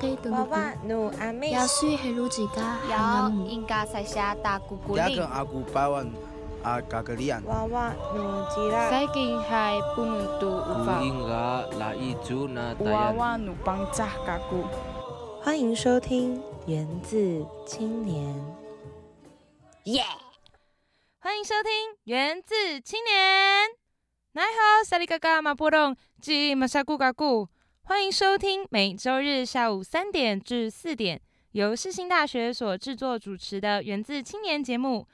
给的娃鲁娃努阿妹雅水黑鲁吉嘎汉有应该在下大姑姑 Ya 令 kan aku bawan a kagalian. 娃娃努吉拉最近还不能读无法娃.娃努邦扎。欢迎收听《源自青年》。耶！欢迎收听《源自青年》。奈利嘎嘎马波隆吉马沙古嘎古。欢迎收听每周日下午三点至四点由世新大学所制作主持的《源自青年》节目。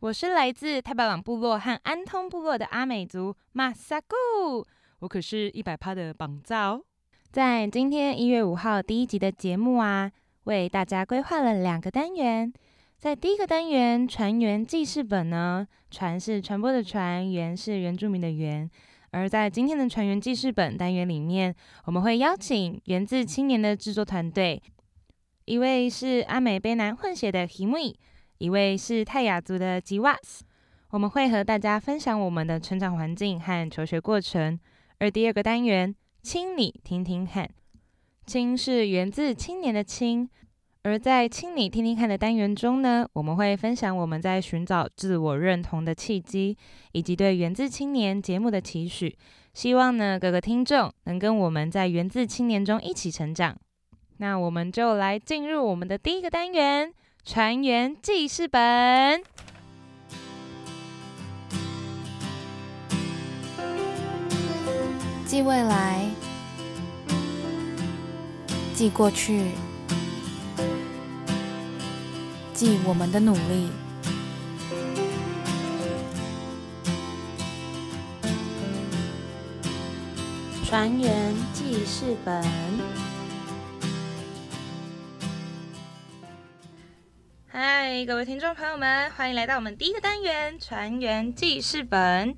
我是来自太巴朗部落和安通部落的阿美族马萨古，我可是一百趴的绑架哦。在今天一月五号第一集的节目啊，为大家规划了两个单元。在第一个单元“船员记事本”呢，船是传播的船，员是原住民的员。而在今天的“船员记事本”单元里面，我们会邀请源自青年的制作团队，一位是阿美卑南混血的 Himi，一位是泰雅族的吉瓦斯。我们会和大家分享我们的成长环境和求学过程。而第二个单元“亲你听听看”，“亲”是源自青年的“青”。而在“亲你听听看”的单元中呢，我们会分享我们在寻找自我认同的契机，以及对源自青年节目的期许。希望呢，各个听众能跟我们在源自青年中一起成长。那我们就来进入我们的第一个单元——船员记事本。记未来，记过去，记我们的努力。船员记事本。嗨，各位听众朋友们，欢迎来到我们第一个单元——船员记事本。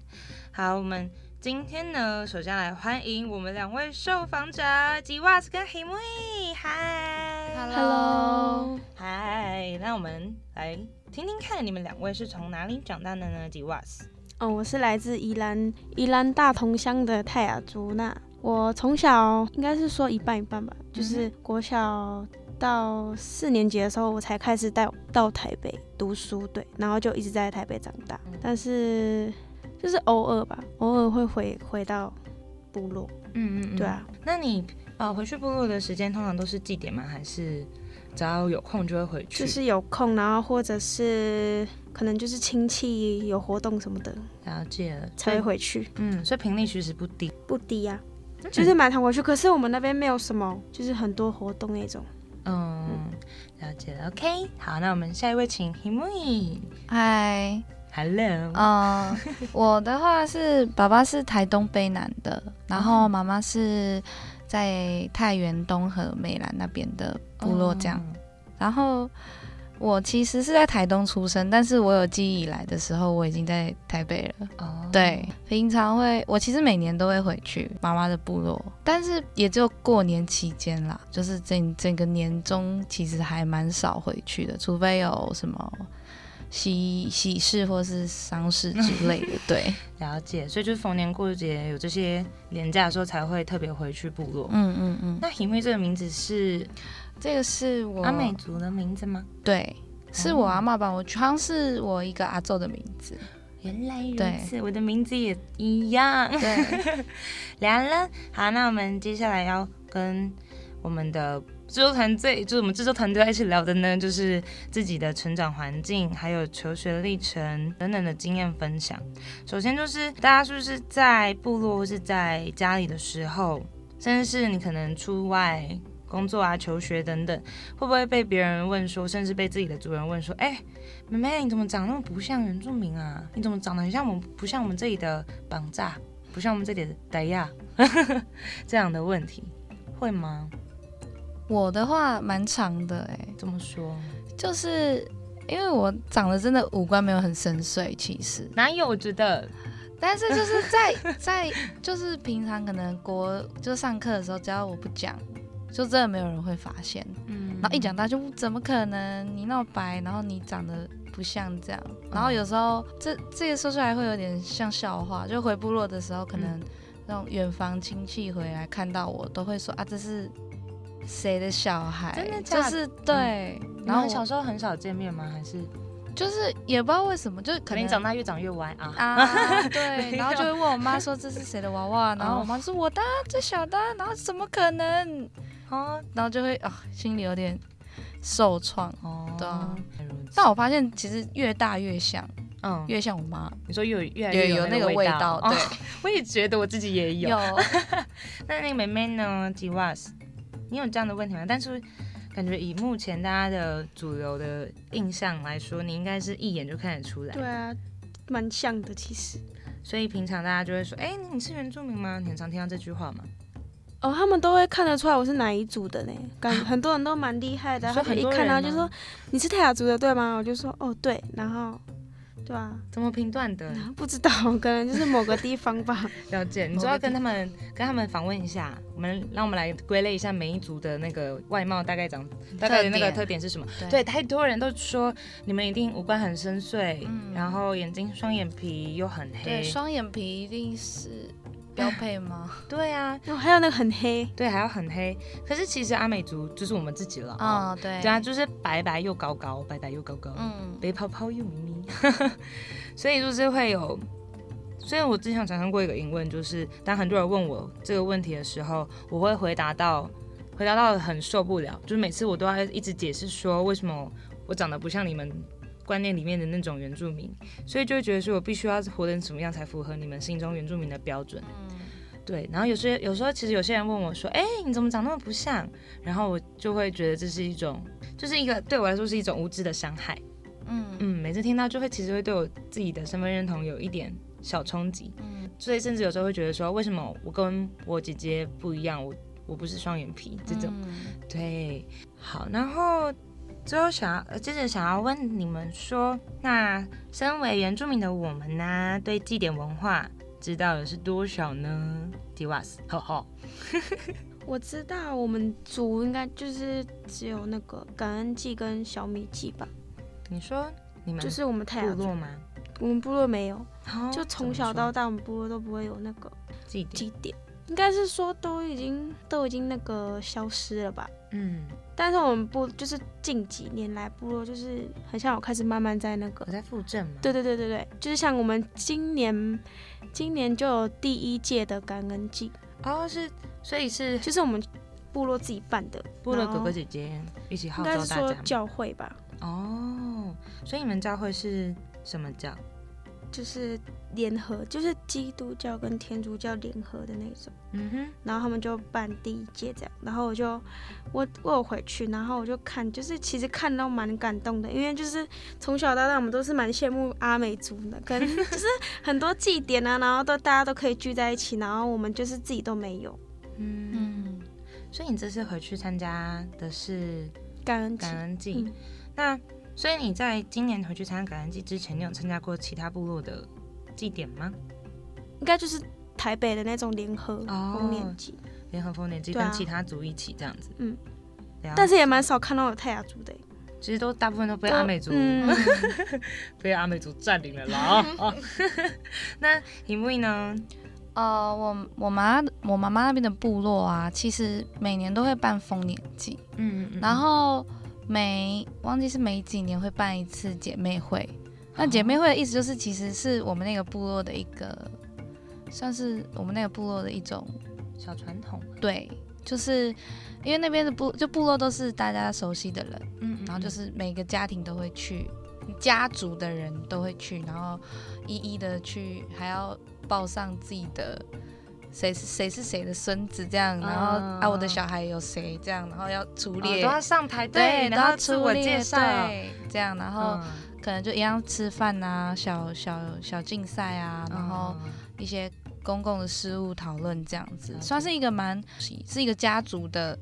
好，我们今天呢，首先来欢迎我们两位受访者吉瓦斯跟 Himui。嗨 Hello，嗨，那我们来听听看，你们两位是从哪里长大的呢？吉瓦斯，哦，我是来自宜兰宜兰大同乡的泰雅族。那我从小应该是说一半一半吧，就是国小到四年级的时候，我才开始带到台北读书，对，然后就一直在台北长大。但是就是偶尔吧，偶尔会回回到部落。嗯嗯对啊，那你呃回去部落的时间通常都是祭典吗？还是只要有空就会回去？就是有空，然后或者是可能就是亲戚有活动什么的了解了，才会回去，嗯，所以频率其实不低。不低啊。就是蛮常回去，可是我们那边没有什么，就是很多活动那种。嗯，了解了。OK，好，那我们下一位请 Himui。嗨，Hello，嗯，我的话是爸爸是台东卑南的，然后妈妈是在太原东和美兰那边的部落这样。然后我其实是在台东出生，但是我有记忆以来的时候，我已经在台北了。哦，对，平常会，我其实每年都会回去妈妈的部落，但是也就过年期间啦，就是整整个年中其实还蛮少回去的，除非有什么喜喜事或是丧事之 类的。对，了解。所以就是逢年过节有这些年假的时候才会特别回去部落。嗯嗯嗯，那 Himui 这个名字是这个是我阿美族的名字吗？对，是我阿妈吧我取，好像是我一个阿昼的名字。原来如此，我的名字也一样。对，聊了。好，那我们接下来要跟我们的制作团队，就是我们制作团队一起聊的呢，就是自己的成长环境，还有求学历程等等的经验分享。首先就是大家是不是在部落或是在家里的时候，甚至是你可能出外工作啊、求学等等，会不会被别人问说，甚至被自己的族人问说，哎、妹妹，你怎么长那么不像原住民啊？你怎么长得很像我们，不像我们这里的绑架，不像我们这里的傣亚？这样的问题会吗？我的话蛮长的哎、怎么说？就是因为我长得真的五官没有很深邃，其实，哪有？我觉得但是就是 在在就是平常可能国就上课的时候，只要我不讲，就真的没有人会发现。嗯然后一讲到就怎么可能你那么白，然后你长得不像这样。然后有时候这这个说出来会有点像笑话，就回部落的时候，可能那种远房亲戚回来看到我，都会说啊，这是谁的小孩，真的假的？就是对，然后然后小时候很少见面吗？还是？就是也不知道为什么，就是可能你长大越长越歪啊？啊，对，然后就会问我妈说这是谁的娃娃，然后我妈说 我的啊最小的啊，然后怎么可能？哦。然后就会啊心里有点受创。哦，对啊。但我发现其实越大越像，嗯，越像我妈，你说越越来越有那个味道，哦对，我也觉得我自己也有。有。那那个妹妹呢？w a s 你有这样的问题吗？但是感觉以目前大家的主流的印象来说，你应该是一眼就看得出来。对啊，蛮像的其实。所以平常大家就会说：“哎、你是原住民吗？”你很常听到这句话吗？哦，他们都会看得出来我是哪一组的呢，感 很多人都蛮厉害的，他们一看然后就说你是泰雅族的对吗？我就说哦对，然后对啊，怎么评断的？不知道，可能就是某个地方吧。了解，你就要跟他们跟他们访问一下，我们让我们来归类一下每一族的那个外貌大概长大概的那个特点是什么？对，太多人都说你们一定五官很深邃，嗯然后眼睛双眼皮又很黑对，双眼皮一定是标配吗？对啊，然后还有那个很黑，对，还要很黑。可是其实阿美族就是我们自己了啊，嗯，对，对啊，就是白白又高高，白白又高高，嗯，白泡泡又咪咪，所以就是会有。所以我之前有产生过一个疑问，就是当很多人问我这个问题的时候，我会回答到，回答到很受不了，就是每次我都要一直解释说为什么我长得不像你们观念里面的那种原住民，所以就会觉得说我必须要活成什么样才符合你们心中原住民的标准。对，然后有些有时候其实有些人问我说，哎、你怎么长那么不像？然后我就会觉得这是一种，就是一个对我来说是一种无知的伤害。嗯嗯，每次听到就会其实会对我自己的身份认同有一点小冲击，嗯所以甚至有时候会觉得说，为什么我跟我姐姐不一样？我我不是双眼皮这种。嗯对，好，然后最后想要呃接着想要问你们说，那身为原住民的我们呢，对祭典文化知道的是多少呢？迪瓦斯，哈哈，我知道我们组应该就是只有那个感恩祭跟小米祭吧，你说你们就是我们太阳部落，吗？我们部落没有，哦就从小到大我们部落都不会有那个祭典，祭典，应该是说都已经都已经那个消失了吧。嗯，但是我们部就是近几年来部落就是很像我开始慢慢在那个我，在附镇嘛。对对对对对，就是像我们今年今年就有第一届的感恩祭，哦，是，所以是就是我们部落自己办的，部落哥哥姐姐一起号召应该是说。教会吧，哦，所以你们教会是什么教？就是联合，就是基督教跟天主教联合的那种。嗯哼，然后他们就办第一届这样，然后我就我我有回去，然后我就看，就是其实看到蛮感动的，因为就是从小到大我们都是蛮羡慕阿美族的，跟 就是很多祭典啊，然后都大家都可以聚在一起，然后我们就是自己都没有嗯，嗯，所以你这次回去参加的是感恩祭感，恩祭，嗯那所以你在今年回去参加感恩祭之前，你有参加过其他部落的祭典吗？应该就是台北的那种联合哦丰年祭，联合丰年祭啊。跟其他族一起这样子，嗯，但是也蛮少看到有泰雅族的。欸，其实都大部分都被阿美族、嗯。被阿美族占领了啦。那因为呢？呃，我我妈我妈妈那边的部落啊，其实每年都会办丰年祭，嗯，嗯。然后每忘记是每几年会办一次姐妹会。那姐妹会的意思就是，其实是我们那个部落的一个，算是我们那个部落的一种小传统，对，就是因为那边的部就部落都是大家熟悉的人，嗯然后就是每个家庭都会去，家族的人都会去，然后一一的去，还要报上自己的谁是谁是谁的孙子这样，然后、嗯啊我的小孩有谁这样，然后要出哦列，都要上台对，然后自我介绍，对，这样，然后嗯。可能就一样吃饭啊，小小小竞赛啊，然后嗯一些公共的事务讨论这样子算是一个蛮是一个家族的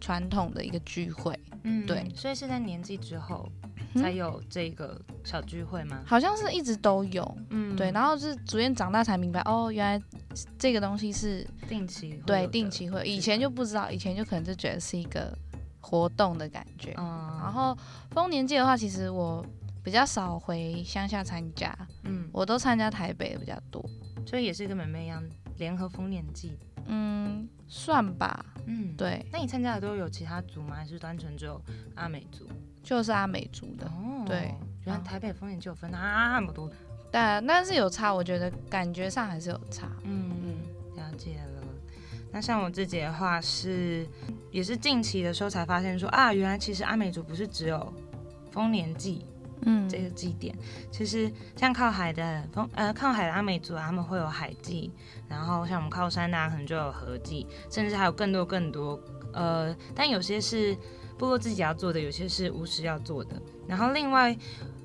传统的一个聚会，嗯对。所以是在年纪之后。嗯才有这个小聚会吗？好像是一直都有。嗯对，然后是逐渐长大才明白，哦，原来这个东西是定期对定期会，以前就不知道，以前就可能就觉得是一个活动的感觉。嗯，然后丰年祭的话，其实我比较少回乡下参加，嗯，我都参加台北的比较多。所以也是跟妹妹一样联合丰年祭，嗯，算吧，嗯，。对，那你参加的都有其他族吗？还是单纯只有阿美族？就是阿美族的，哦对原来台北丰年就有分那么多。但但是有差，我觉得感觉上还是有差。嗯嗯，了解了。那像我自己的话是，也是近期的时候才发现说啊，原来其实阿美族不是只有丰年祭嗯，这个祭典，其实像靠海的丰呃靠海的阿美族啊，他们会有海祭，然后像我们靠山的、啊、可能就有河祭，甚至还有更多更多呃，但有些是部落自己要做的，有些是巫师要做的。然后另外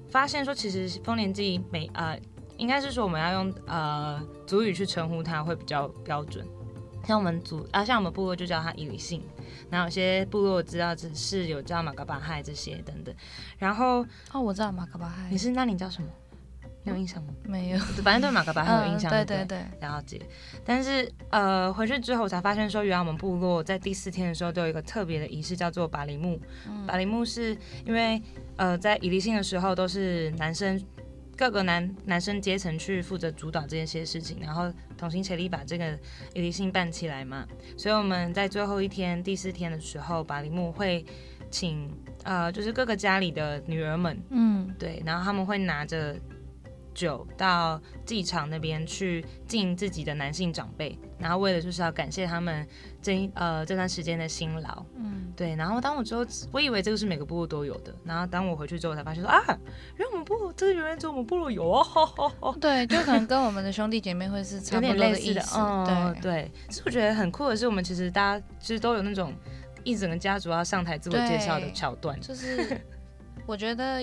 发现说，其实丰年祭每呃应该是说我们要用呃族语去称呼它会比较标准。像我们族啊，像我们部落就叫它伊里信，然后有些部落知道只是有叫马嘎巴亥这些等等。然后哦，我知道马格巴亥你，是那你叫什么？你有印象吗？没有，反正对马嘎巴很有印象，嗯对对对对，了解，但是呃，回去之后我才发现说，原来我们部落在第四天的时候都有一个特别的仪式，叫做巴里木。嗯巴里木是因为呃，在以离性的时候都是男生各个男男生阶层去负责主导这些事情，然后同心协力把这个以离性办起来嘛。所以我们在最后一天第四天的时候，巴里木会请呃，就是各个家里的女儿们嗯对，然后他们会拿着酒到祭场那边去敬自己的男性长辈，然后为了就是要感谢他们这一呃这段时间的辛劳，嗯，对。然后当我之后，我以为这个是每个部落都有的，然后当我回去之后才发现说啊，原来我们部落这个原来只有我们部落有哦，对，就可能跟我们的兄弟姐妹会是差有不点类似的，多意思，嗯，对对。是我觉得很酷的是，我们其实大家其实都有那种一整个家族要上台自我介绍的桥段，就是我觉得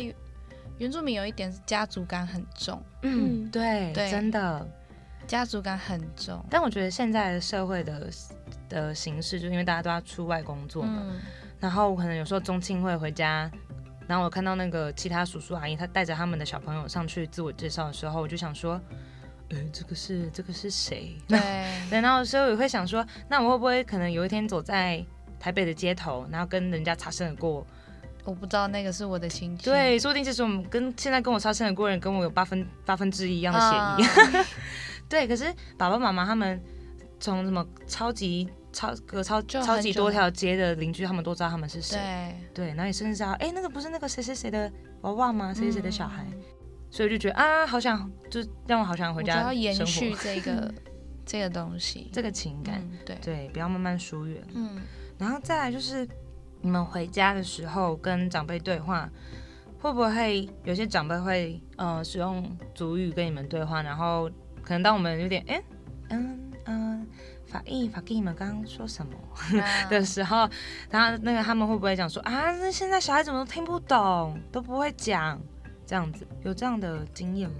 原原住民有一点是家族感很重，嗯，嗯对，对真的。家族感很重，但我觉得现在的社会的的形式，就是因为大家都要出外工作嘛，嗯，然后可能有时候中庆会回家，然后我看到那个其他叔叔阿姨，他带着他们的小朋友上去自我介绍的时候，我就想说，呃，这个是这个是谁？对，然后所以我也会想说，那我会不会可能有一天走在台北的街头，然后跟人家擦身而过？我不知道那个是我的亲戚，对，说不定就是我们跟现在跟我擦身而过人，跟我有八分八分之一一样的嫌疑。啊 对，可是爸爸妈妈他们从什么超级超隔超超级多条街的邻居，他们都知道他们是谁。对，对，然后也甚至知道，哎，那个不是那个谁谁谁的娃娃吗？谁谁谁的小孩？嗯所以我就觉得啊，好想，就让我好想回家要延续这个 这个东西，这个情感，嗯对，对，不要慢慢疏远。嗯，然后再来就是，你们回家的时候跟长辈对话，会不会有些长辈会呃使用主语跟你们对话？然后可能当我们有点哎嗯嗯法译法译，你们刚刚说什么那 的时候，然后那个他们会不会讲说啊，那现在小孩怎么都听不懂，都不会讲这样子？有这样的经验吗？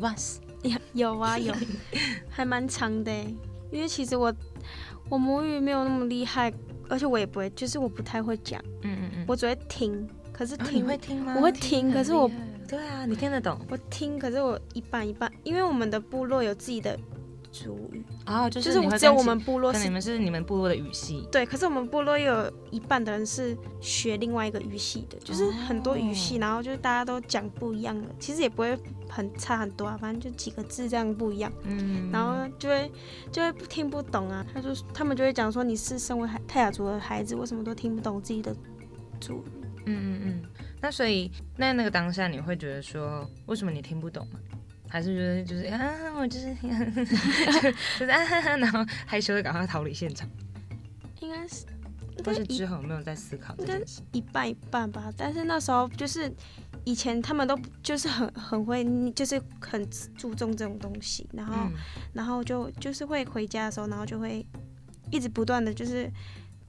哇塞，有有啊 有，还蛮长的欸因为其实我我母语没有那么厉害，而且我也不会，就是我不太会讲，嗯嗯嗯，我只会听，可是会听吗？我会听，可是我对啊，你听得懂。我听，可是我一半一半，因为我们的部落有自己的族语，啊，就就是是你会只有我们部落你们是你们部落的语系，对，可是我们部落又有一半的人是学另外一个语系的，就是很多语系，哦然后就是大家都讲不一样的，其实也不会很差很多啊，反正就几个字这样不一样，嗯然后就会就会听不懂啊，他就他们就会讲说你是身为海泰雅族的孩子，为什么都听不懂自己的族语？嗯嗯嗯，那所以那那个当下你会觉得说，为什么你听不懂吗？还是觉得就是啊，我就是就 就是啊，然后害羞的赶快逃离现场，应该是但是之后有没有在思考这件事？一半一半吧，但是那时候就是以前他们都就是很很会，就是很注重这种东西，然后、嗯然后就就是会回家的时候，然后就会一直不断的就是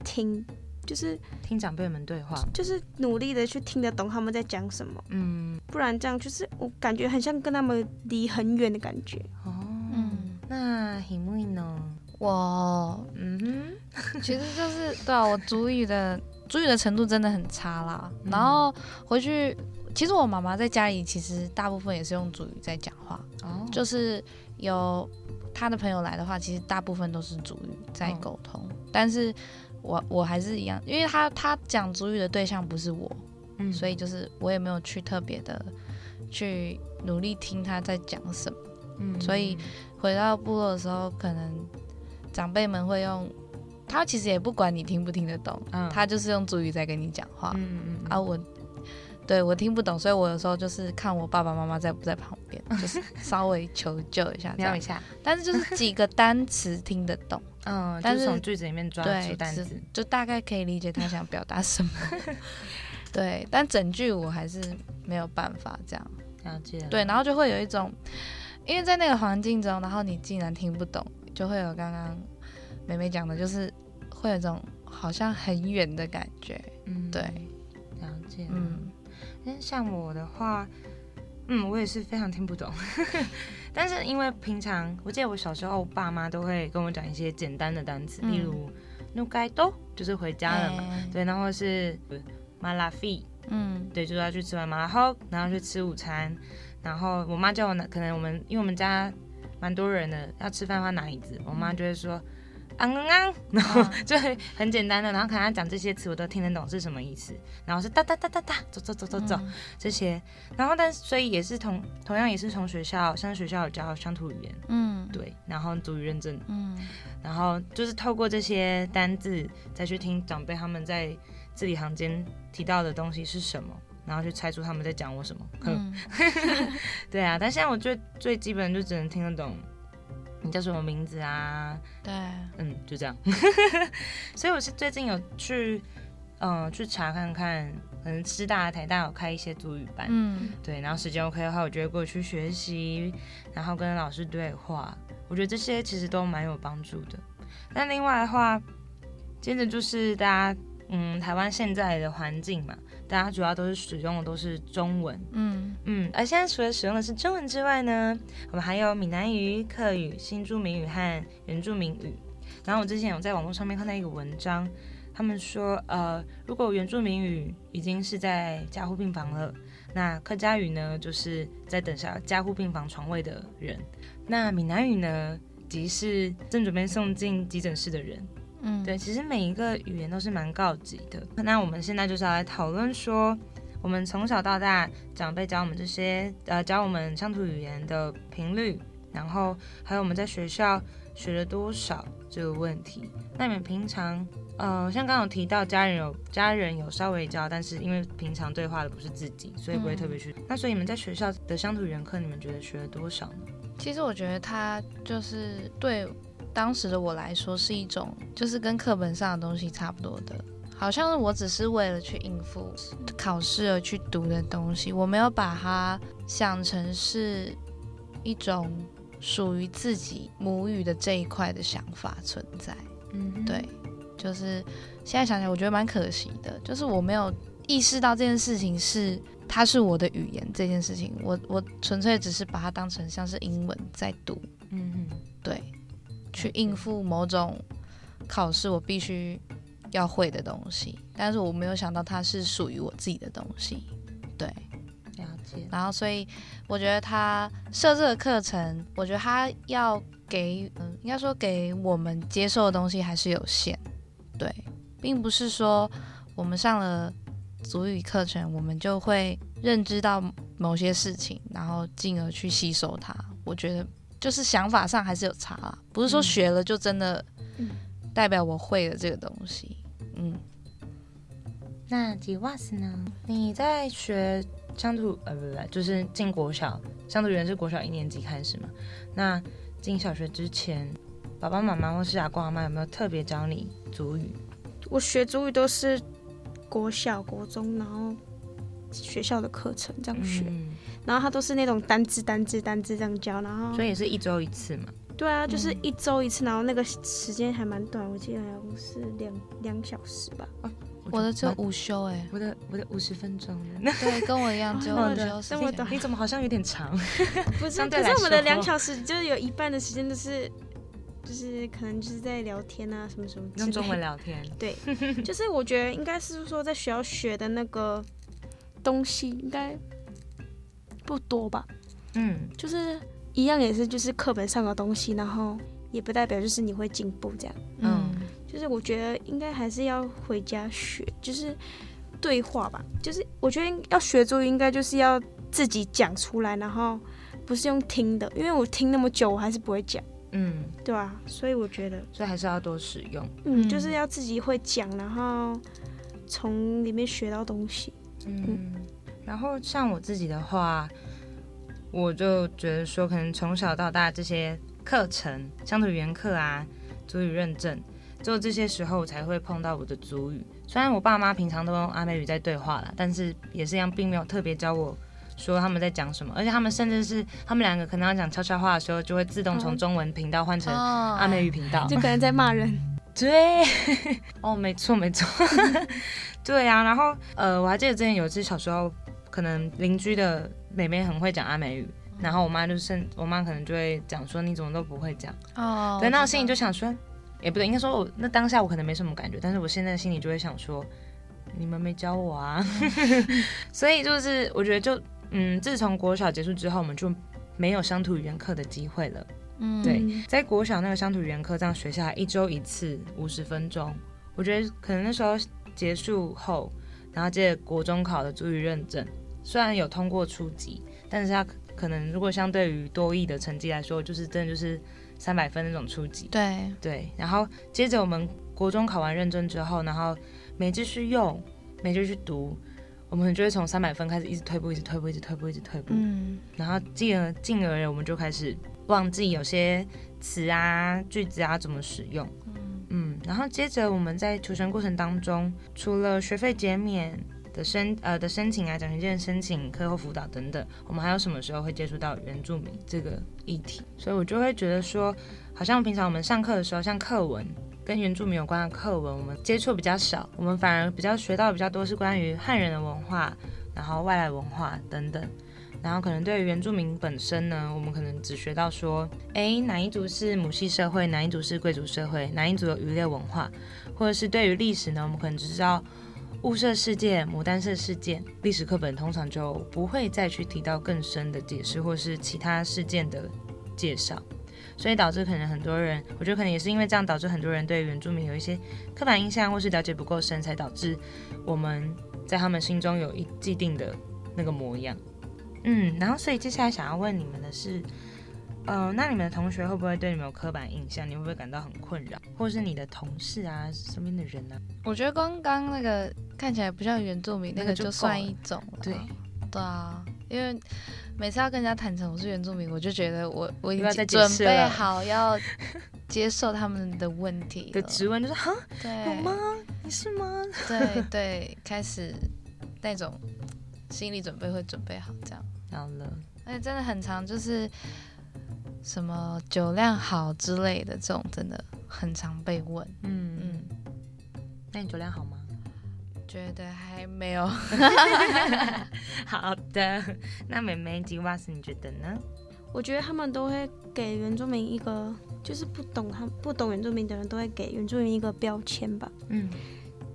听，就是听长辈们对话，就是努力的去听得懂他们在讲什么，嗯，不然这样就是我感觉很像跟他们离很远的感觉。哦，嗯。那หิ木呢？我嗯哼，其实就是对啊，我主语的主语的程度真的很差啦。嗯。然后回去，其实我妈妈在家里其实大部分也是用主语在讲话，哦，就是有她的朋友来的话，其实大部分都是主语在嗯沟通。但是我我还是一样，因为他他讲主语的对象不是我，嗯所以就是我也没有去特别的去努力听他在讲什么。嗯所以回到部落的时候，可能长辈们会用他其实也不管你听不听得懂，嗯他就是用主语在跟你讲话、嗯嗯啊。我对我听不懂，所以我有时候就是看我爸爸妈妈在不在旁边，就是 稍微求救一下这样瞄一。下，但是就是几个单词听得懂，嗯，但就是是从句子里面抓对出单词，就大概可以理解他想表达什么。对，但整句我还是没有办法这样。了解了。对，然后就会有一种，因为在那个环境中，然后你竟然听不懂，就会有刚刚美美讲的，就是会有一种好像很远的感觉。嗯对，了解。嗯，嗯但像我的话，嗯，我也是非常听不懂。但是因为平常，我记得我小时候，我爸妈都会跟我讲一些简单的单词，嗯例如 “no 该都”，就是回家了嘛。哎对，然后是 “ma la fi”，嗯对，就是要去吃完麻辣后，然后去吃午餐。然后我妈叫我拿，可能我们因为我们家蛮多人的，要吃饭的话拿椅子，我妈就会说。昂昂昂，然后 就会很简单的，然后可能他讲这些词我都听得懂是什么意思，然后是哒哒哒哒哒，走走走走走、嗯。这些，然后但是所以也是同同样也是从学校，像学校有教乡土语言，嗯。对，然后族语认证，嗯。然后就是透过这些单字再去听长辈他们在字里行间提到的东西是什么，然后去猜出他们在讲我什么。嗯。对啊，但现在我最最基本就只能听得懂你叫什么名字啊，对，嗯，就这样。所以我是最近有去，嗯、去查看看，可能师大、台大有开一些足语班，嗯对，然后时间 OK 的话，我就会过去学习，然后跟老师对话。我觉得这些其实都蛮有帮助的。那另外的话，接着就是大家，嗯，台湾现在的环境嘛，大家主要都是使用的都是中文，嗯嗯，而现在除了使用的是中文之外呢，我们还有闽南语、客语、新住民语和原住民语。然后我之前有在网络上面看到一个文章，他们说，呃，如果原住民语已经是在加护病房了，那客家语呢，就是在等下加护病房床位的人，那闽南语呢，即是正准备送进急诊室的人。嗯，对，其实每一个语言都是蛮高级的。那我们现在就是要来讨论说，我们从小到大长辈教我们这些，呃，教我们乡土语言的频率，然后还有我们在学校学了多少这个问题。那你们平常，呃，像刚刚有提到家人有家人有稍微教，但是因为平常对话的不是自己，所以不会特别去。那所以你们在学校的乡土语言课，你们觉得学了多少呢？其实我觉得他就是对当时的我来说是一种，就是跟课本上的东西差不多的，好像是我只是为了去应付考试而去读的东西，我没有把它想成是一种属于自己母语的这一块的想法存在。嗯，对，就是现在想起来，我觉得蛮可惜的，就是我没有意识到这件事情是它是我的语言这件事情，我我纯粹只是把它当成像是英文在读，嗯嗯。对，去应付某种考试我必须要会的东西，但是我没有想到它是属于我自己的东西，对，了解。然后所以我觉得他设置的课程，我觉得他要给嗯，应该说给我们接受的东西还是有限，对，并不是说我们上了足语课程，我们就会认知到某些事情，然后进而去吸收它。我觉得就是想法上还是有差啦，不是说嗯学了就真的嗯代表我会了这个东西，嗯。那吉瓦斯呢？你在学乡土呃不不不，就是进国小，乡土语言是国小一年级开始嘛？那进小学之前，爸爸妈妈或是阿公阿妈有没有特别教你族语？我学主语都是国小、国中，然后学校的课程这样学，嗯，然后他都是那种单字、单字、单字这样教，然后所以也是一周一次嘛。对啊，就是一周一次，然后那个时间还蛮短，我记得好像是两两小时吧。我的只有午休哎、我的我的五十分钟的。对，跟我一样，只有哦午休时间这么短你怎么好像有点长？不是，可是我们的两小时就是有一半的时间都是，就是可能就是在聊天啊，什么什么。用中文聊天。对，就是我觉得应该是说在学校学的那个东西应该不多吧，嗯，就是一样也是就是课本上的东西，然后也不代表就是你会进步这样。嗯就是我觉得应该还是要回家学，就是对话吧。就是我觉得要学主语，应该就是要自己讲出来，然后不是用听的，因为我听那么久，我还是不会讲。嗯，对啊，所以我觉得，所以还是要多使用。嗯，就是要自己会讲，然后从里面学到东西。嗯，然后像我自己的话，我就觉得说，可能从小到大这些课程，乡土语言课啊，足语认证，只有这些时候我才会碰到我的足语。虽然我爸妈平常都用阿美语在对话了，但是也是一样，并没有特别教我说他们在讲什么，而且他们甚至是他们两个可能要讲悄悄话的时候，就会自动从中文频道换成阿美语频道，就可能在骂人。对，哦，没错没错，对啊。然后呃，我还记得之前有一次小时候，可能邻居的妹妹很会讲阿美语，然后我妈就甚，我妈可能就会讲说你怎么都不会讲哦。对，那我心里就想说，也不对，应该说我那当下我可能没什么感觉，但是我现在心里就会想说，你们没教我啊。所以就是我觉得就嗯，自从国小结束之后，我们就没有乡土语言课的机会了。嗯，对，在国小那个乡土语言课这样学下来，一周一次，五十分钟。我觉得可能那时候结束后，然后接着国中考的族语认证，虽然有通过初级，但是他可能如果相对于多益的成绩来说，就是真的就是三百分那种初级。对对，然后接着我们国中考完认证之后，然后每继续用，每继续读，我们就会从三百分开始一直退步，一直退步，一直退步，一直退步。嗯，然后进而进而我们就开始。忘记有些词啊、句子啊怎么使用，嗯，然后接着我们在求生过程当中，除了学费减免的申呃的申请啊、奖学金申请、课后辅导等等，我们还有什么时候会接触到原住民这个议题？所以我就会觉得说，好像平常我们上课的时候，像课文跟原住民有关的课文，我们接触比较少，我们反而比较学到比较多是关于汉人的文化，然后外来文化等等。然后可能对于原住民本身呢，我们可能只学到说，哎，哪一族是母系社会，哪一族是贵族社会，哪一族有渔猎文化，或者是对于历史呢，我们可能只知道雾社事件、牡丹社事件，历史课本通常就不会再去提到更深的解释或是其他事件的介绍，所以导致可能很多人，我觉得可能也是因为这样导致很多人对原住民有一些刻板印象或是了解不够深，才导致我们在他们心中有一既定的那个模样。嗯，然后所以接下来想要问你们的是，呃，那你们的同学会不会对你们有刻板印象？你会不会感到很困扰，或是你的同事啊，身边的人呢？我觉得刚刚那个看起来不像原住民，那个就算一种了。对，对啊，因为每次要跟人家坦诚我是原住民，我就觉得我我已经准备好要接受他们的问题的质问，就是哈，对，有吗？你是吗？对对，开始那种。心理准备会准备好，这样好了。而且真的很长，就是什么酒量好之类的，这种真的很常被问。嗯嗯，那你酒量好吗？觉得还没有。好的，那美美吉瓦斯，你觉得呢？我觉得他们都会给原住民一个，就是不懂他不懂原住民的人都会给原住民一个标签吧。嗯。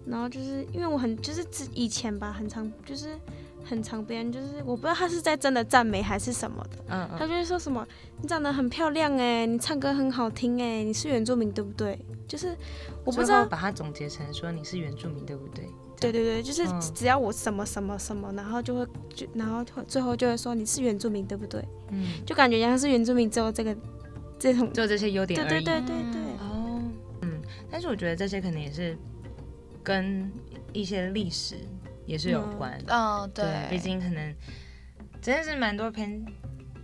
然后就是因为我很就是之以前吧，很常就是。很长，别人就是我不知道他是在真的赞美还是什么的，嗯他就会说什么你长得很漂亮哎，你唱歌很好听哎，你是原住民对不对？就是我不知道把它总结成说你是原住民对不对？对对对，就是只要我什么什么什么，然后就会就然后最后就会说你是原住民对不对？嗯，就感觉像是原住民只有这个这种就这些优点而已。对对对对对。哦，嗯，但是我觉得这些可能也是跟一些历史。也是有关哦，对，毕竟可能真的是蛮多偏。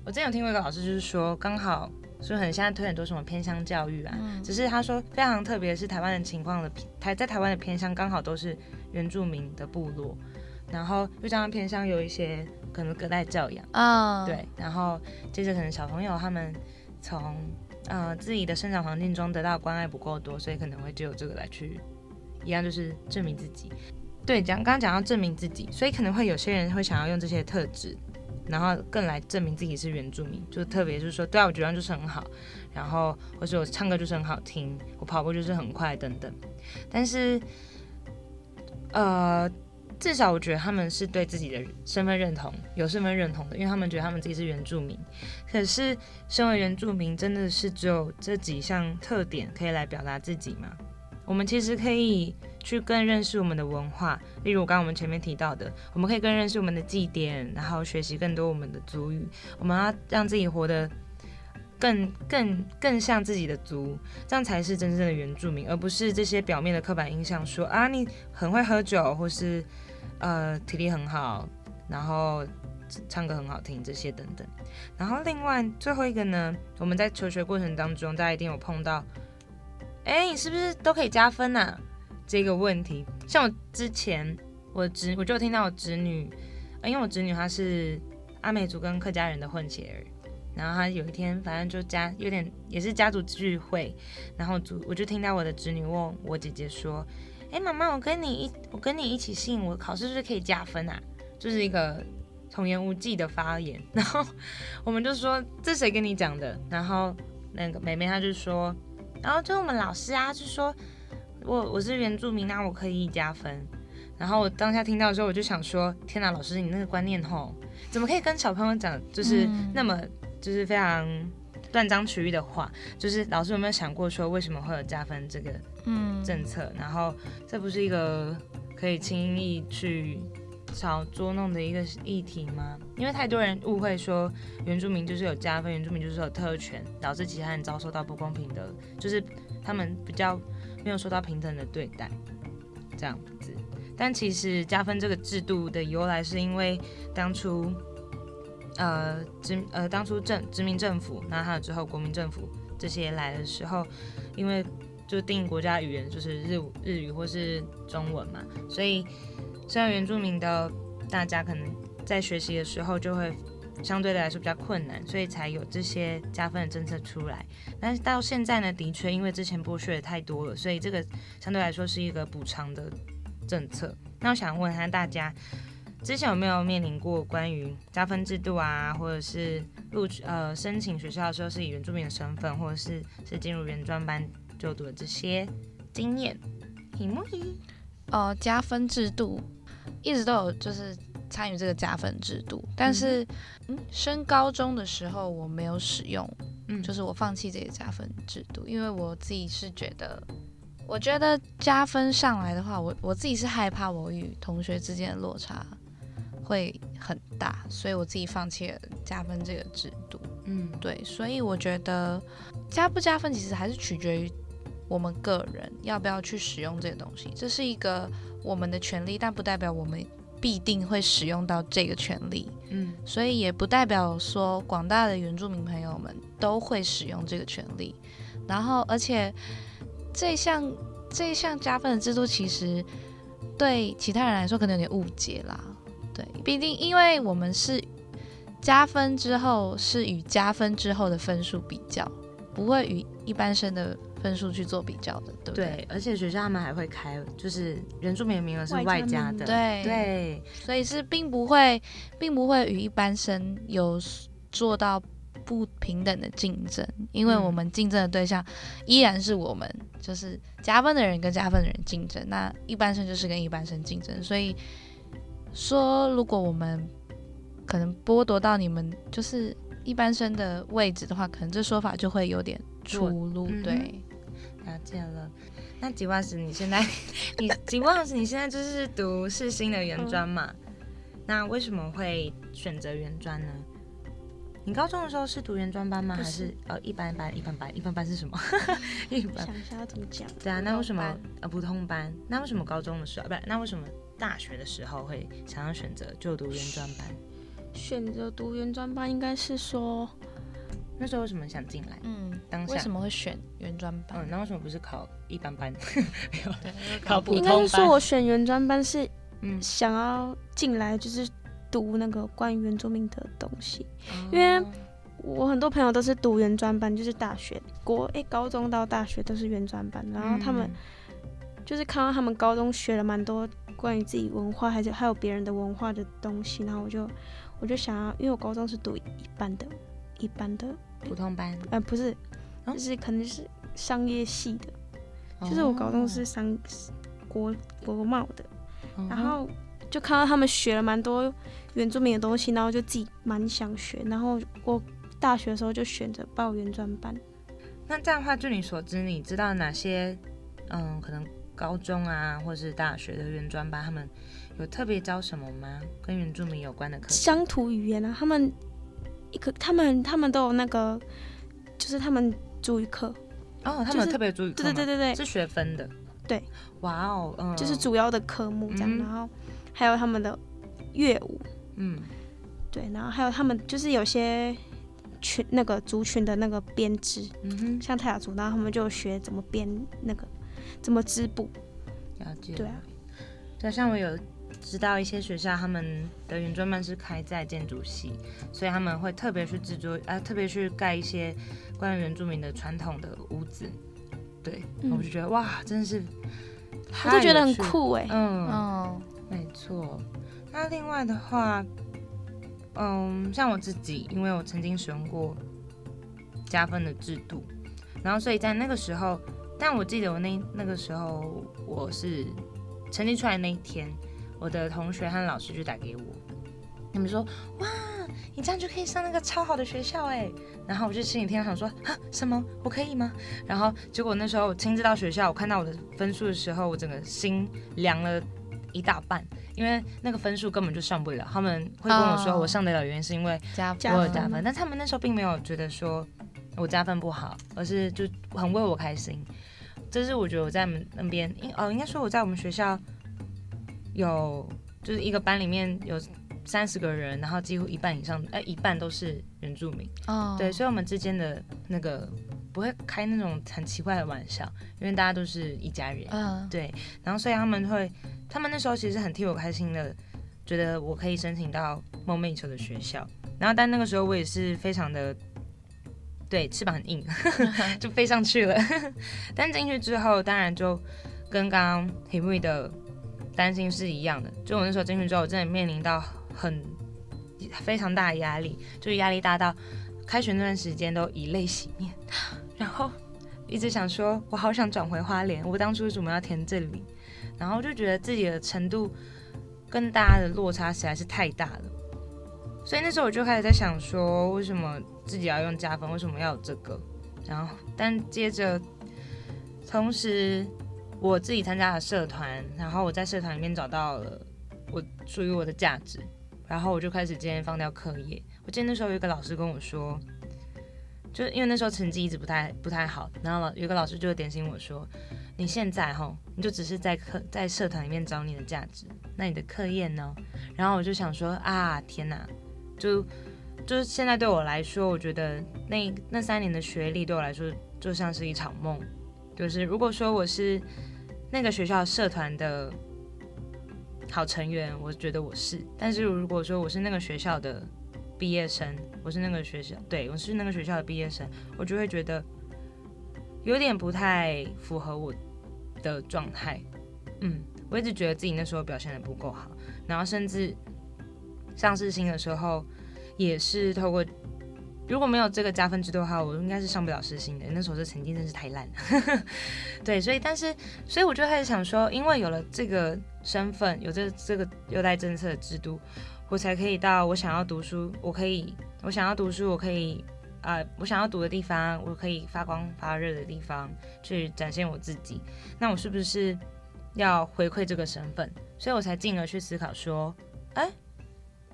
我之前有听过一个老师，就是说刚好是很现在推很多什么偏乡教育啊，只是他说非常特别是台湾的情况的台在台湾的偏乡刚好都是原住民的部落，然后又加上偏乡有一些可能隔代教养啊，对，然后接着可能小朋友他们从呃自己的生长环境中得到关爱不够多，所以可能会只有这个来去一样就是证明自己。对，讲刚刚讲到证明自己，所以可能会有些人会想要用这些特质，然后更来证明自己是原住民，就特别就是说，对啊，我觉得就是很好，然后或是我唱歌就是很好听，我跑步就是很快等等。但是，呃，至少我觉得他们是对自己的身份认同有身份认同的，因为他们觉得他们自己是原住民。可是，身为原住民，真的是只有这几项特点可以来表达自己吗？我们其实可以。去更认识我们的文化，例如刚刚我们前面提到的，我们可以更认识我们的祭典，然后学习更多我们的族语。我们要让自己活得更更更像自己的族，这样才是真正的原住民，而不是这些表面的刻板印象说啊你很会喝酒，或是呃体力很好，然后唱歌很好听这些等等。然后另外最后一个呢，我们在求学过程当中，大家一定有碰到，哎，你是不是都可以加分呐？这个问题，像我之前我侄我就听到我侄女，因为我侄女她是阿美族跟客家人的混血儿。然后她有一天，反正就家有点也是家族聚会，然后主我就听到我的侄女问我姐姐说：“哎，妈妈，我跟你一我跟你一起姓，我考试是不是可以加分啊？”就是一个童言无忌的发言。然后我们就说：“这谁跟你讲的？”然后那个妹妹她就说：“然后就我们老师啊，就说我我是原住民，那我可以加分。”然后我当下听到的时候，我就想说：“天哪，老师你那个观念吼，怎么可以跟小朋友讲就是那么？”就是非常断章取义的话，就是老师有没有想过说为什么会有加分这个政策？然后这不是一个可以轻易去少捉弄的一个议题吗？因为太多人误会说原住民就是有加分，原住民就是有特权，导致其他人遭受到不公平的，就是他们比较没有受到平等的对待这样子。但其实加分这个制度的由来是因为当初。呃，殖呃当初政殖民政府，那还有之后国民政府这些来的时候，因为就定国家语言就是日日语或是中文嘛，所以虽然原住民的大家可能在学习的时候就会相对来说比较困难，所以才有这些加分的政策出来。但是到现在呢，的确因为之前剥削的太多了，所以这个相对来说是一个补偿的政策。那我想问一下大家。之前有没有面临过关于加分制度啊，或者是录取呃申请学校的时候是以原住民的身份，或者是是进入原专班就读的这些经验？题目一哦，加分制度一直都有，就是参与这个加分制度，但是嗯，升高中的时候我没有使用，嗯，就是我放弃这个加分制度，因为我自己是觉得，我觉得加分上来的话，我我自己是害怕我与同学之间的落差。会很大，所以我自己放弃了加分这个制度。嗯，对，所以我觉得加不加分其实还是取决于我们个人要不要去使用这个东西。这是一个我们的权利，但不代表我们必定会使用到这个权利。嗯，所以也不代表说广大的原住民朋友们都会使用这个权利。然后，而且这项这项加分的制度，其实对其他人来说可能有点误解啦。对，毕竟因为我们是加分之后是与加分之后的分数比较，不会与一般生的分数去做比较的，对不对？对，而且学校他们还会开，就是原住民名额是外加的，对对，所以是并不会，并不会与一般生有做到不平等的竞争，因为我们竞争的对象依然是我们，就是加分的人跟加分的人竞争，那一般生就是跟一般生竞争，所以。说，如果我们可能剥夺到你们就是一般生的位置的话，可能这说法就会有点出入。对，了解了。那吉瓦斯，你现在，你吉瓦斯，你现在就是读世新的原专嘛？那为什么会选择原专呢？你高中的时候是读原专班吗？还是呃一般班？一般班？一般班是什么？一般。想一下怎么讲？对啊，那为什么呃普通班？那为什么高中的时候不？那为什么？大学的时候会想要选择就读原专班，选择读原专班应该是说那时候为什么想进来？嗯，当为什么会选原专班？嗯，那为什么不是考一般班？没有，考普通班。应该是说我选原专班是嗯想要进来就是读那个关于原住民的东西，因为我很多朋友都是读原专班，就是大学国诶高中到大学都是原专班，然后他们就是看到他们高中学了蛮多。关于自己文化，还是还有别人的文化的东西，然后我就我就想要，因为我高中是读一般的，一般的普通班，呃，不是，就是可能是商业系的，就是我高中是商国国贸的，然后就看到他们学了蛮多原住民的东西，然后就自己蛮想学，然后我大学的时候就选择报原专班。那这样的话，据你所知，你知道哪些嗯可能？高中啊，或者是大学的原专班，他们有特别教什么吗？跟原住民有关的课？乡土语言啊，他们一个，他们他们都有那个，就是他们主语课。哦，他们特别主语课对对对对对，是学分的。对，哇哦，嗯，就是主要的科目这样，然后还有他们的乐舞，嗯，对，然后还有他们就是有些群那个族群的那个编织，嗯哼，像泰雅族，然后他们就学怎么编那个怎么织布。了解。对啊，对，像我有知道一些学校，他们的原专班是开在建筑系，所以他们会特别去制作，啊，特别去盖一些关于原住民的传统的屋子。对，我就觉得哇，真的是，我就觉得很酷哎。嗯，哦，没错。那另外的话，嗯，像我自己，因为我曾经使用过加分的制度，然后所以在那个时候，但我记得我那那个时候我是成绩出来那一天，我的同学和老师就打给我，他们说哇。你这样就可以上那个超好的学校哎，然后我就心里听想说啊什么我可以吗？然后结果那时候我亲自到学校，我看到我的分数的时候，我整个心凉了一大半，因为那个分数根本就上不了。他们会跟我说我上得了原因是因为加我有加分，但他们那时候并没有觉得说我加分不好，而是就很为我开心。这是我觉得我在那边，应哦应该说我在我们学校有就是一个班里面有。三十个人，然后几乎一半以上，哎，一半都是原住民。哦，对，所以我们之间的那个不会开那种很奇怪的玩笑，因为大家都是一家人。嗯，对。然后所以他们会，他们那时候其实很替我开心的，觉得我可以申请到梦寐以求的学校。然后但那个时候我也是非常的，对，翅膀很硬，就飞上去了。但进去之后，当然就跟刚刚 h i 的担心是一样的。就我那时候进去之后，我真的面临到。很非常大的压力，就是压力大到开学那段时间都以泪洗面，然后一直想说，我好想转回花莲，我当初为什么要填这里？然后就觉得自己的程度跟大家的落差实在是太大了，所以那时候我就开始在想说，为什么自己要用加分？为什么要有这个？然后但接着，同时我自己参加了社团，然后我在社团里面找到了我属于我的价值。然后我就开始渐渐放掉课业。我记得那时候有一个老师跟我说，就是因为那时候成绩一直不太不太好，然后老有个老师就点醒我说：“你现在哈，你就只是在课在社团里面找你的价值，那你的课业呢？”然后我就想说：“啊，天哪！就就是现在对我来说，我觉得那那三年的学历对我来说就像是一场梦。就是如果说我是那个学校社团的。”好成员，我觉得我是。但是如果说我是那个学校的毕业生，我是那个学校，对我是那个学校的毕业生，我就会觉得有点不太符合我的状态。嗯，我一直觉得自己那时候表现的不够好，然后甚至上试新的时候也是透过。如果没有这个加分制度的话，我应该是上不了实心的。那时候这成绩真是太烂了。对，所以但是，所以我就开始想说，因为有了这个身份，有这这个优待政策的制度，我才可以到我想要读书，我可以我想要读书，我可以啊，我想要读的地方，我可以发光发热的地方去展现我自己。那我是不是要回馈这个身份？所以我才进而去思考说，哎，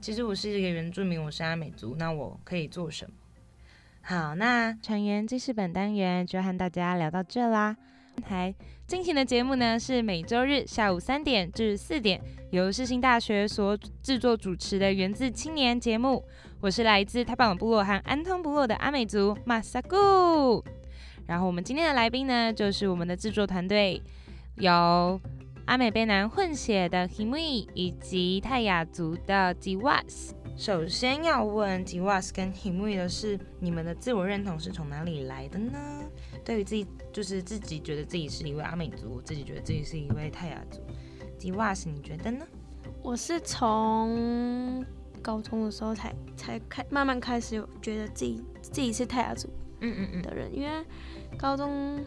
其实我是一个原住民，我是阿美族，那我可以做什么？好，那船员记事本单元就和大家聊到这啦。台进行的节目呢是每周日下午三点至四点，由世新大学所制作主持的源自青年节目。我是来自太棒部落和安通部落的阿美族马萨古。然后我们今天的来宾呢，就是我们的制作团队，有阿美卑南混血的 Himi 以及泰雅族的 Jiwas。首先要问 Jiwas 跟 Himi 的是，你们的自我认同是从哪里来的呢？对于自己，就是自己觉得自己是一位阿美族，自己觉得自己是一位泰雅族。，Jiwas 你觉得呢？我是从高中的时候才才开，慢慢开始有觉得自己自己是泰雅族，嗯嗯嗯的人，因为高中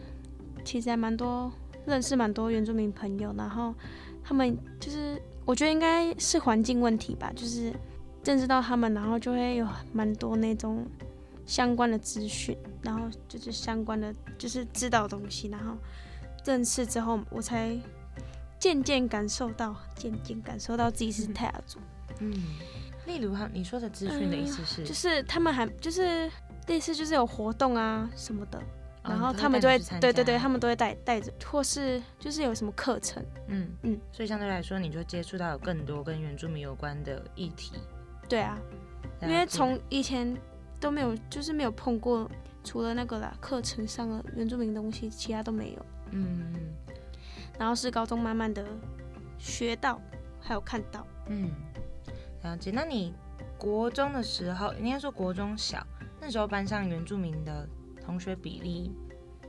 其实还蛮多认识蛮多原住民朋友，然后他们就是我觉得应该是环境问题吧，就是。认识到他们，然后就会有蛮多那种相关的资讯，然后就是相关的，就是知道东西，然后认识之后，我才渐渐感受到，渐渐感受到自己是泰雅族。嗯，例如哈，你说的资讯的意思是，就是他们还就是类似就是有活动啊什么的，然后哦他们就会对对对，他们都会带带着，或是就是有什么课程，嗯嗯，所以相对来说，你就接触到有更多跟原住民有关的议题。对啊，因为从以前都没有，就是没有碰过，除了那个啦课程上的原住民东西，其他都没有。嗯然后是高中慢慢的学到，还有看到。嗯，了解。那你国中的时候，应该说国中小，那时候班上原住民的同学比例，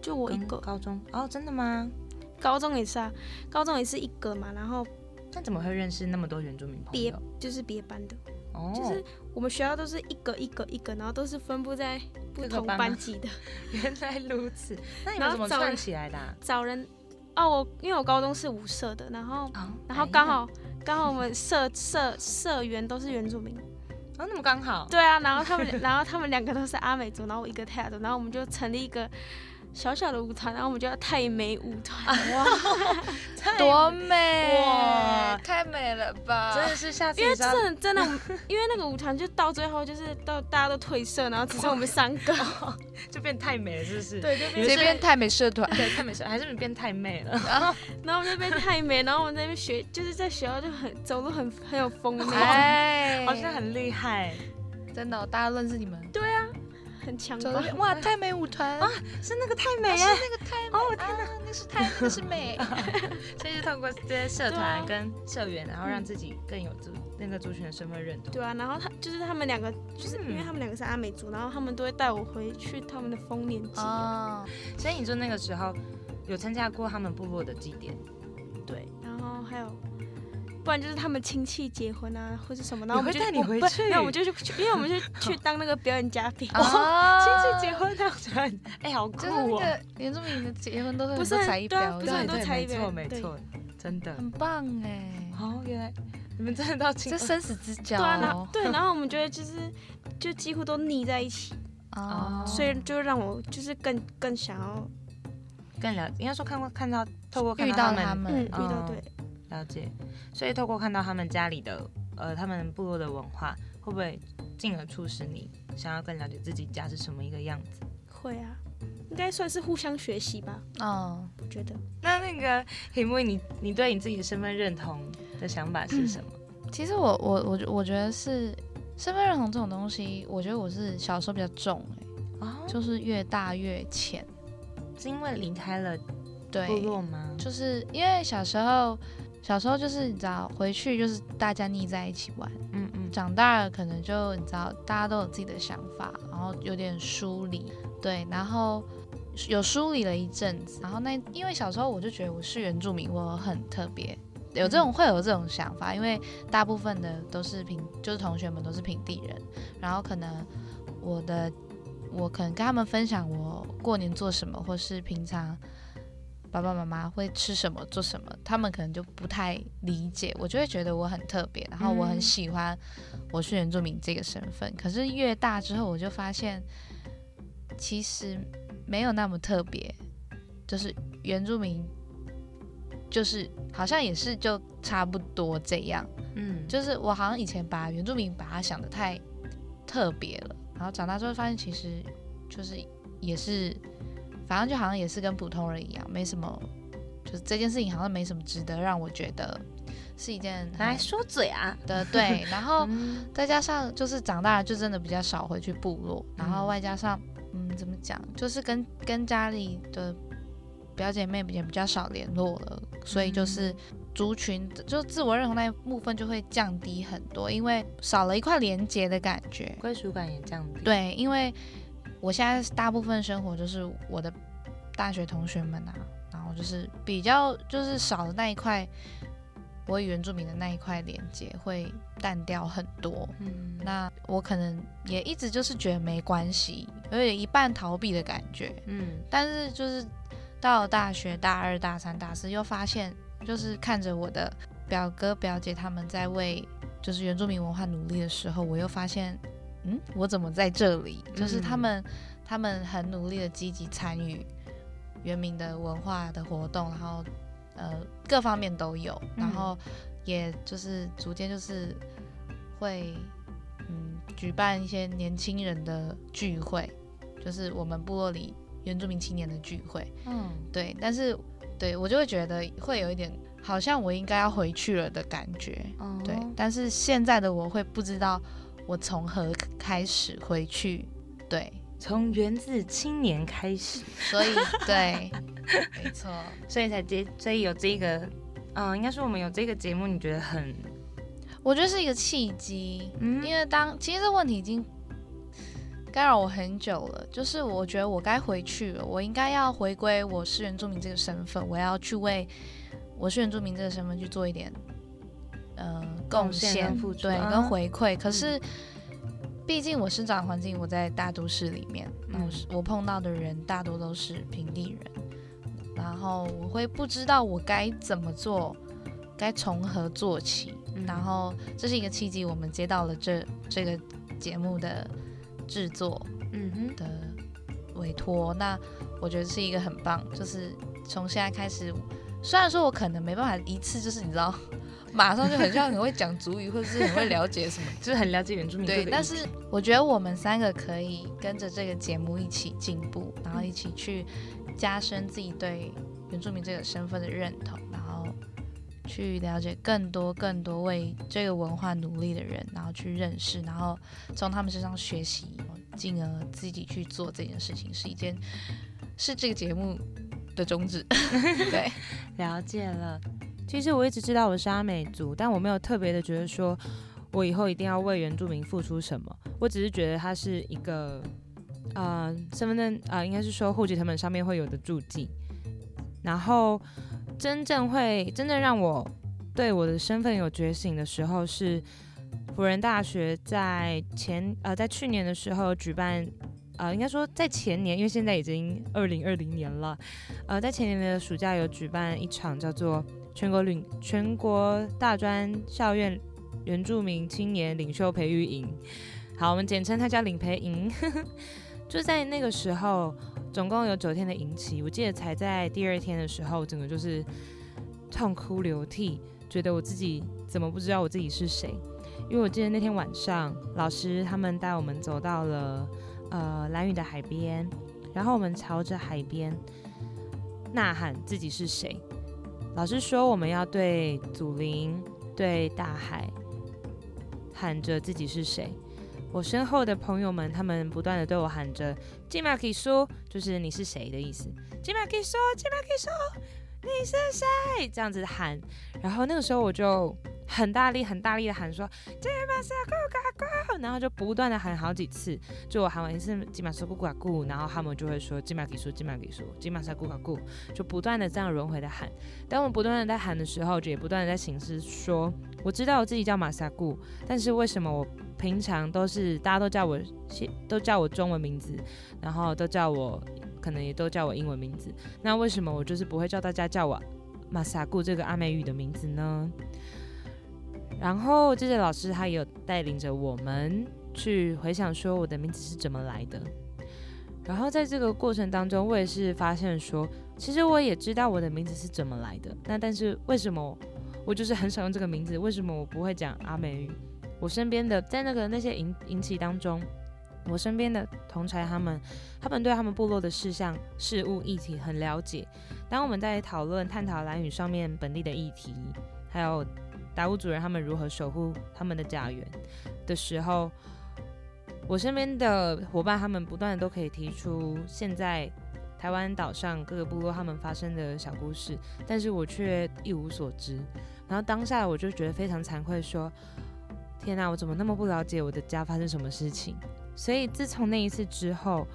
就我一个。高中哦，真的吗？高中也是啊，高中也是一个嘛，然后那怎么会认识那么多原住民朋别友？就是别班的，哦，就是我们学校都是一个一个一个，然后都是分布在不同班级的。原来如此。那你们怎么串起来的啊？找人哦，我因为我高中是五社的，然后哦然后刚好刚好我们社社社员都是原住民，哦，那么刚好。对啊，然后他们 然后他们两个都是阿美族，然后我一个泰雅族，然后我们就成立一个小小的舞团，然后我们叫太美舞团。哇，多美哇太美了吧！真的是下次因为真的真的，因为那个舞团就到最后就是到大家都退社，然后只剩我们三个，就变太美了，是不是？对，就变太美社团，对太美是还是你变太美了？然 后然后我们就变太美，然后我们在那边学，就是在学校就很走路很很有风的那种，哎，好像很厉害，真的哦，大家认识你们，对啊，很强吧走那？边哇，太美舞团啊，是那个太美啊是！那个太美，哦天哪，那是太，那是美，所以是通过这些社团跟社员，然后让自己更有族那个族群的身份认同。对啊，然后他就是他们两个，就是因为他们两个是阿美族，然后他们都会带我回去他们的丰年祭。哦，所以你说那个时候有参加过他们部落的祭典，对，然后还有，不然就是他们亲戚结婚啊，或者什么，然后我们就会带你回去。那，我们就去，因为我们就 去当那个表演嘉宾。哦。亲戚结婚那样哎，好酷就是那哦！个原住民的结婚都会不是很多表演，不是很多对没才艺表演。没错，真的。很棒哎，哦，原来。你们真的到亲这生死之交对啊，然后哦，对，然后我们觉得就是就几乎都腻在一起，哦，所以就让我就是更更想要更了，应该说看过看到透过看遇到他们嗯遇到哦。对，了解，所以透过看到他们家里的呃他们部落的文化，会不会进而促使你想要更了解自己家是什么一个样子？会啊，应该算是互相学习吧，哦，我觉得。那那个题目，你你对你自己的身份认同的想法是什么？其实我我我我觉得是身份认同这种东西，我觉得我是小时候比较重哎、哦，就是越大越浅。是因为离开了对，部落吗？就是因为小时候，小时候就是你知道回去就是大家腻在一起玩，嗯嗯，长大了可能就你知道大家都有自己的想法，然后有点疏离，对，然后有疏离了一阵子，然后那因为小时候我就觉得我是原住民，我很特别。有这种会有这种想法，因为大部分的都是平，就是同学们都是平地人，然后可能我的我可能跟他们分享我过年做什么，或是平常爸爸妈妈会吃什么做什么，他们可能就不太理解，我就会觉得我很特别，然后我很嗯喜欢我是原住民这个身份。可是越大之后，我就发现其实没有那么特别，就是原住民。就是好像也是就差不多这样，嗯，就是我好像以前把原住民把它想的太特别了，然后长大之后发现其实就是也是，反正就好像也是跟普通人一样，没什么，就是这件事情好像没什么值得让我觉得是一件来说嘴啊的对，然后嗯再加上就是长大了就真的比较少回去部落，然后外加上嗯怎么讲，就是跟跟家里的表姐妹也比较少联络了，所以就是族群就自我认同那一部分就会降低很多，因为少了一块连接的感觉。归属感也降低。对，因为我现在大部分生活就是我的大学同学们啊，然后就是比较就是少的那一块我与原住民的那一块连接会淡掉很多。嗯，那我可能也一直就是觉得没关系，有点一半逃避的感觉。嗯但是就是到了大学大二、大三、大四，又发现就是看着我的表哥表姐他们在为就是原住民文化努力的时候，我又发现，嗯，我怎么在这里？就是他们他们很努力的积极参与原民的文化的活动，然后呃各方面都有，然后也就是逐渐就是会嗯举办一些年轻人的聚会，就是我们部落里原住民青年的聚会。嗯，对，但是对我就会觉得会有一点好像我应该要回去了的感觉。对，但是现在的我会不知道我从何开始回去。对，从源自青年开始。所以对，没错，所以才接，所以有这个，嗯，应该说我们有这个节目，你觉得很。我觉得是一个契机，嗯因为当其实这问题已经干扰我很久了，就是我觉得我该回去了，我应该要回归我是原住民这个身份，我要去为我是原住民这个身份去做一点呃贡献，对，跟回馈。可是毕竟我生长环境我在大都市里面，我我碰到的人大多都是平地人，然后我会不知道我该怎么做，该从何做起。然后这是一个契机，我们接到了这这个节目的制作，嗯哼的委托。那我觉得是一个很棒，就是从现在开始，虽然说我可能没办法一次就是你知道，马上就很像很会讲主语，或者是很会了解什么，就是很了解原住民。对，但是我觉得我们三个可以跟着这个节目一起进步，然后一起去加深自己对原住民这个身份的认同。然后去了解更多更多为这个文化努力的人，然后去认识，然后从他们身上学习，进而自己去做这件事情，是一件是这个节目的宗旨。对，了解了。其实我一直知道我是阿美族，但我没有特别的觉得说我以后一定要为原住民付出什么。我只是觉得它是一个呃身份证啊，应该是说户籍成本上面会有的注记，然后。真正会真正让我对我的身份有觉醒的时候，是辅仁大学在前呃在去年的时候举办，呃应该说在前年，因为现在已经二零二零年了，呃在前年的暑假有举办一场叫做全国领全国大专校院原住民青年领袖培育营，好，我们简称它叫领培营，就在那个时候。总共有九天的营期，我记得才在第二天的时候，整个就是痛哭流涕，觉得我自己怎么不知道我自己是谁？因为我记得那天晚上，老师他们带我们走到了呃蓝屿的海边，然后我们朝着海边呐喊自己是谁。老师说我们要对祖灵、对大海喊着自己是谁。我身后的朋友们，他们不断的对我喊着“金马可以说”，就是你是谁的意思。金马可以说，金马可以说，你是谁？这样子喊。然后那个时候我就很大力、很大力的喊说“金马沙古嘎古”，然后就不断的喊好几次。就我喊完一次“金马沙古嘎古”，然后他们就会说“金马给说，金马给说，金马沙古嘎古”，就不断的这样轮回的喊。当我不断的在喊的时候，就也不断的在形式说：“我知道我自己叫马萨古，但是为什么我？”平常都是大家都叫我，都叫我中文名字，然后都叫我，可能也都叫我英文名字。那为什么我就是不会叫大家叫我马萨固这个阿美语的名字呢？然后这些老师他也有带领着我们去回想说我的名字是怎么来的。然后在这个过程当中，我也是发现说，其实我也知道我的名字是怎么来的。那但是为什么我就是很少用这个名字？为什么我不会讲阿美语？我身边的在那个那些引引起当中，我身边的同才他们，他们对他们部落的事项、事物、议题很了解。当我们在讨论、探讨蓝语上面本地的议题，还有达悟主人他们如何守护他们的家园的时候，我身边的伙伴他们不断的都可以提出现在台湾岛上各个部落他们发生的小故事，但是我却一无所知。然后当下我就觉得非常惭愧，说。天哪，我怎么那么不了解我的家发生什么事情？所以自从那一次之后，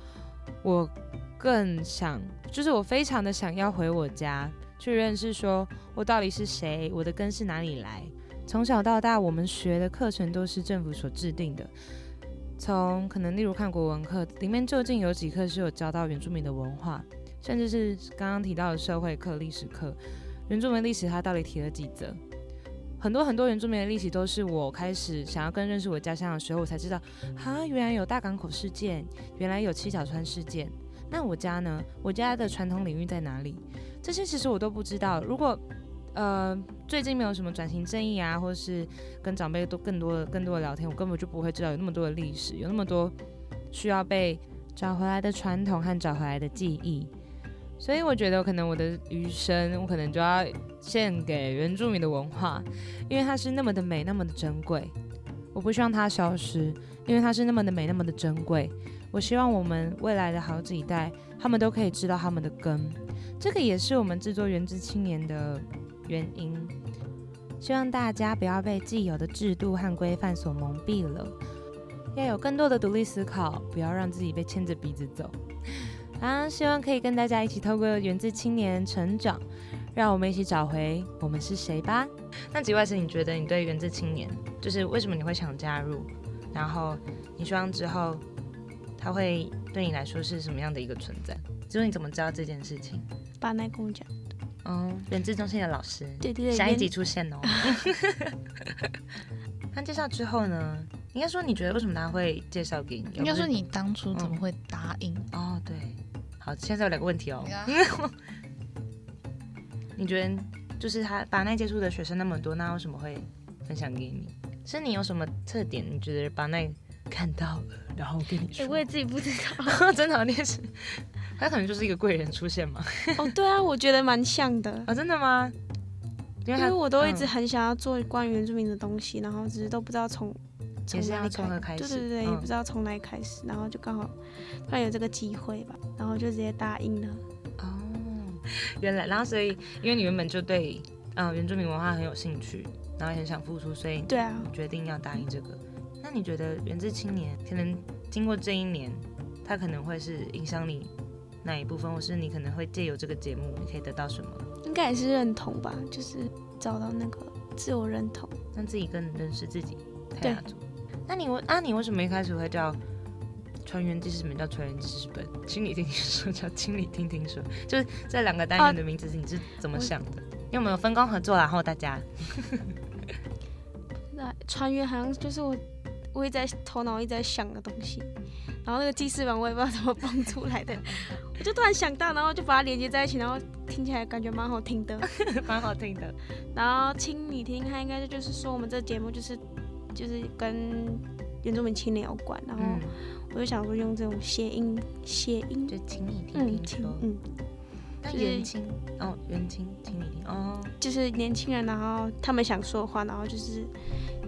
我更想，就是我非常的想要回我家去认识，说我到底是谁，我的根是哪里来。从小到大，我们学的课程都是政府所制定的，从可能例如看国文课，里面究竟有几课是有教到原住民的文化，甚至是刚刚提到的社会课、历史课，原住民历史它到底提了几则？很多很多原住民的历史都是我开始想要更认识我家乡的时候，我才知道，哈，原来有大港口事件，原来有七角川事件。那我家呢？我家的传统领域在哪里？这些其实我都不知道。如果呃最近没有什么转型正义啊，或是跟长辈都更多的更多的聊天，我根本就不会知道有那么多的历史，有那么多需要被找回来的传统和找回来的记忆。所以我觉得，可能我的余生，我可能就要献给原住民的文化，因为它是那么的美，那么的珍贵。我不希望它消失，因为它是那么的美，那么的珍贵。我希望我们未来的好几代，他们都可以知道他们的根。这个也是我们制作《原之青年》的原因。希望大家不要被既有的制度和规范所蒙蔽了，要有更多的独立思考，不要让自己被牵着鼻子走。啊，希望可以跟大家一起透过源自青年成长，让我们一起找回我们是谁吧。那几位是，你觉得你对源自青年，就是为什么你会想加入？然后你希望之后他会对你来说是什么样的一个存在？就是你怎么知道这件事情？爸奶跟我讲。哦，源自中心的老师。对对对。下一集出现哦。那介绍之后呢？应该说你觉得为什么他会介绍给你？应该说你当初怎么会答应？哦，对。好现在有两个问题哦。你觉得就是他把奈接触的学生那么多，那为什么会分享给你？是你有什么特点？你觉得把奈看到了，然后跟你说？我也自己不知道，真的，你也是。他可能就是一个贵人出现嘛。哦，对啊，我觉得蛮像的。啊，真的吗？因为我都一直很想要做关于原住民的东西，然后只是都不知道从。也是要从何开始？对对对，也不知道从哪里开始，然后就刚好突然有这个机会吧，然后就直接答应了。哦，原来，然后所以因为你原本就对嗯原住民文化很有兴趣，然后也很想付出，所以对啊，决定要答应这个。那你觉得原自青年可能经过这一年，他可能会是影响你哪一部分，或是你可能会借由这个节目，你可以得到什么？应该也是认同吧，就是找到那个自我认同，让自己更认识自己。对。那你为啊，你为什么一开始会叫船员记事本叫船员记事本？请你听听说叫请你听听说，就是这两个单元的名字你是怎么想的？因为我们有分工合作，然后大家。那船员好像就是我，我一直在头脑一直在想的东西，然后那个记事本我也不知道怎么蹦出来的，我就突然想到，然后就把它连接在一起，然后听起来感觉蛮好听的，蛮好听的。然后请你听，它应该就是说我们这节目就是。就是跟原住民青年有关，然后我就想说用这种谐音，谐音。就请你听听说，嗯，那元青哦，元青，请你听哦，就是年轻人，然后他们想说的话，然后就是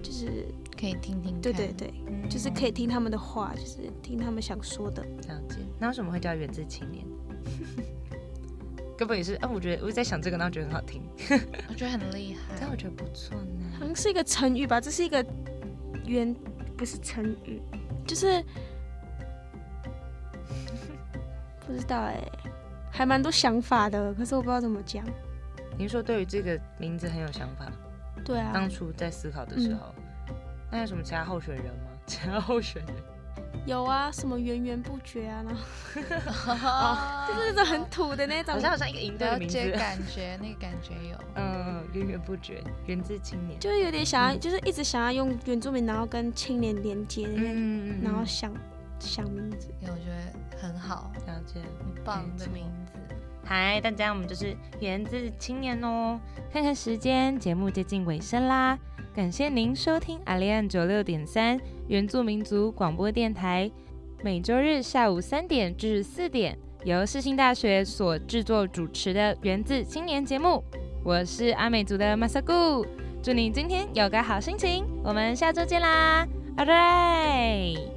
就是可以听听，对对对，就是可以听他们的话，就是听他们想说的。了解。那为什么会叫原自青年？根本也是，啊，我觉得我在想这个，然后觉得很好听，我觉得很厉害，但我觉得不错呢，好像是一个成语吧，这是一个。原不是成语，就是 不知道哎，还蛮多想法的，可是我不知道怎么讲。您说对于这个名字很有想法？对啊。当初在思考的时候，那有什么其他候选人吗？其他候选人？有啊，什么源源不绝啊，然后 就是那种很土的那种，好像好像一个营队的名字，感觉那个感觉有，嗯，源源不绝，源自青年，就是有点想要，就是一直想要用原住民，然后跟青年连接的那种，然后想想名字，因为我觉得很好，了解，很棒的名字。嗨，大家，我们就是源自青年哦。看看时间，节目接近尾声啦。感谢您收听阿里安九六点三原住民族广播电台，每周日下午三点至四点，由世新大学所制作主持的源自青年节目。我是阿美族的马萨古，祝你今天有个好心情。我们下周见啦，拜拜。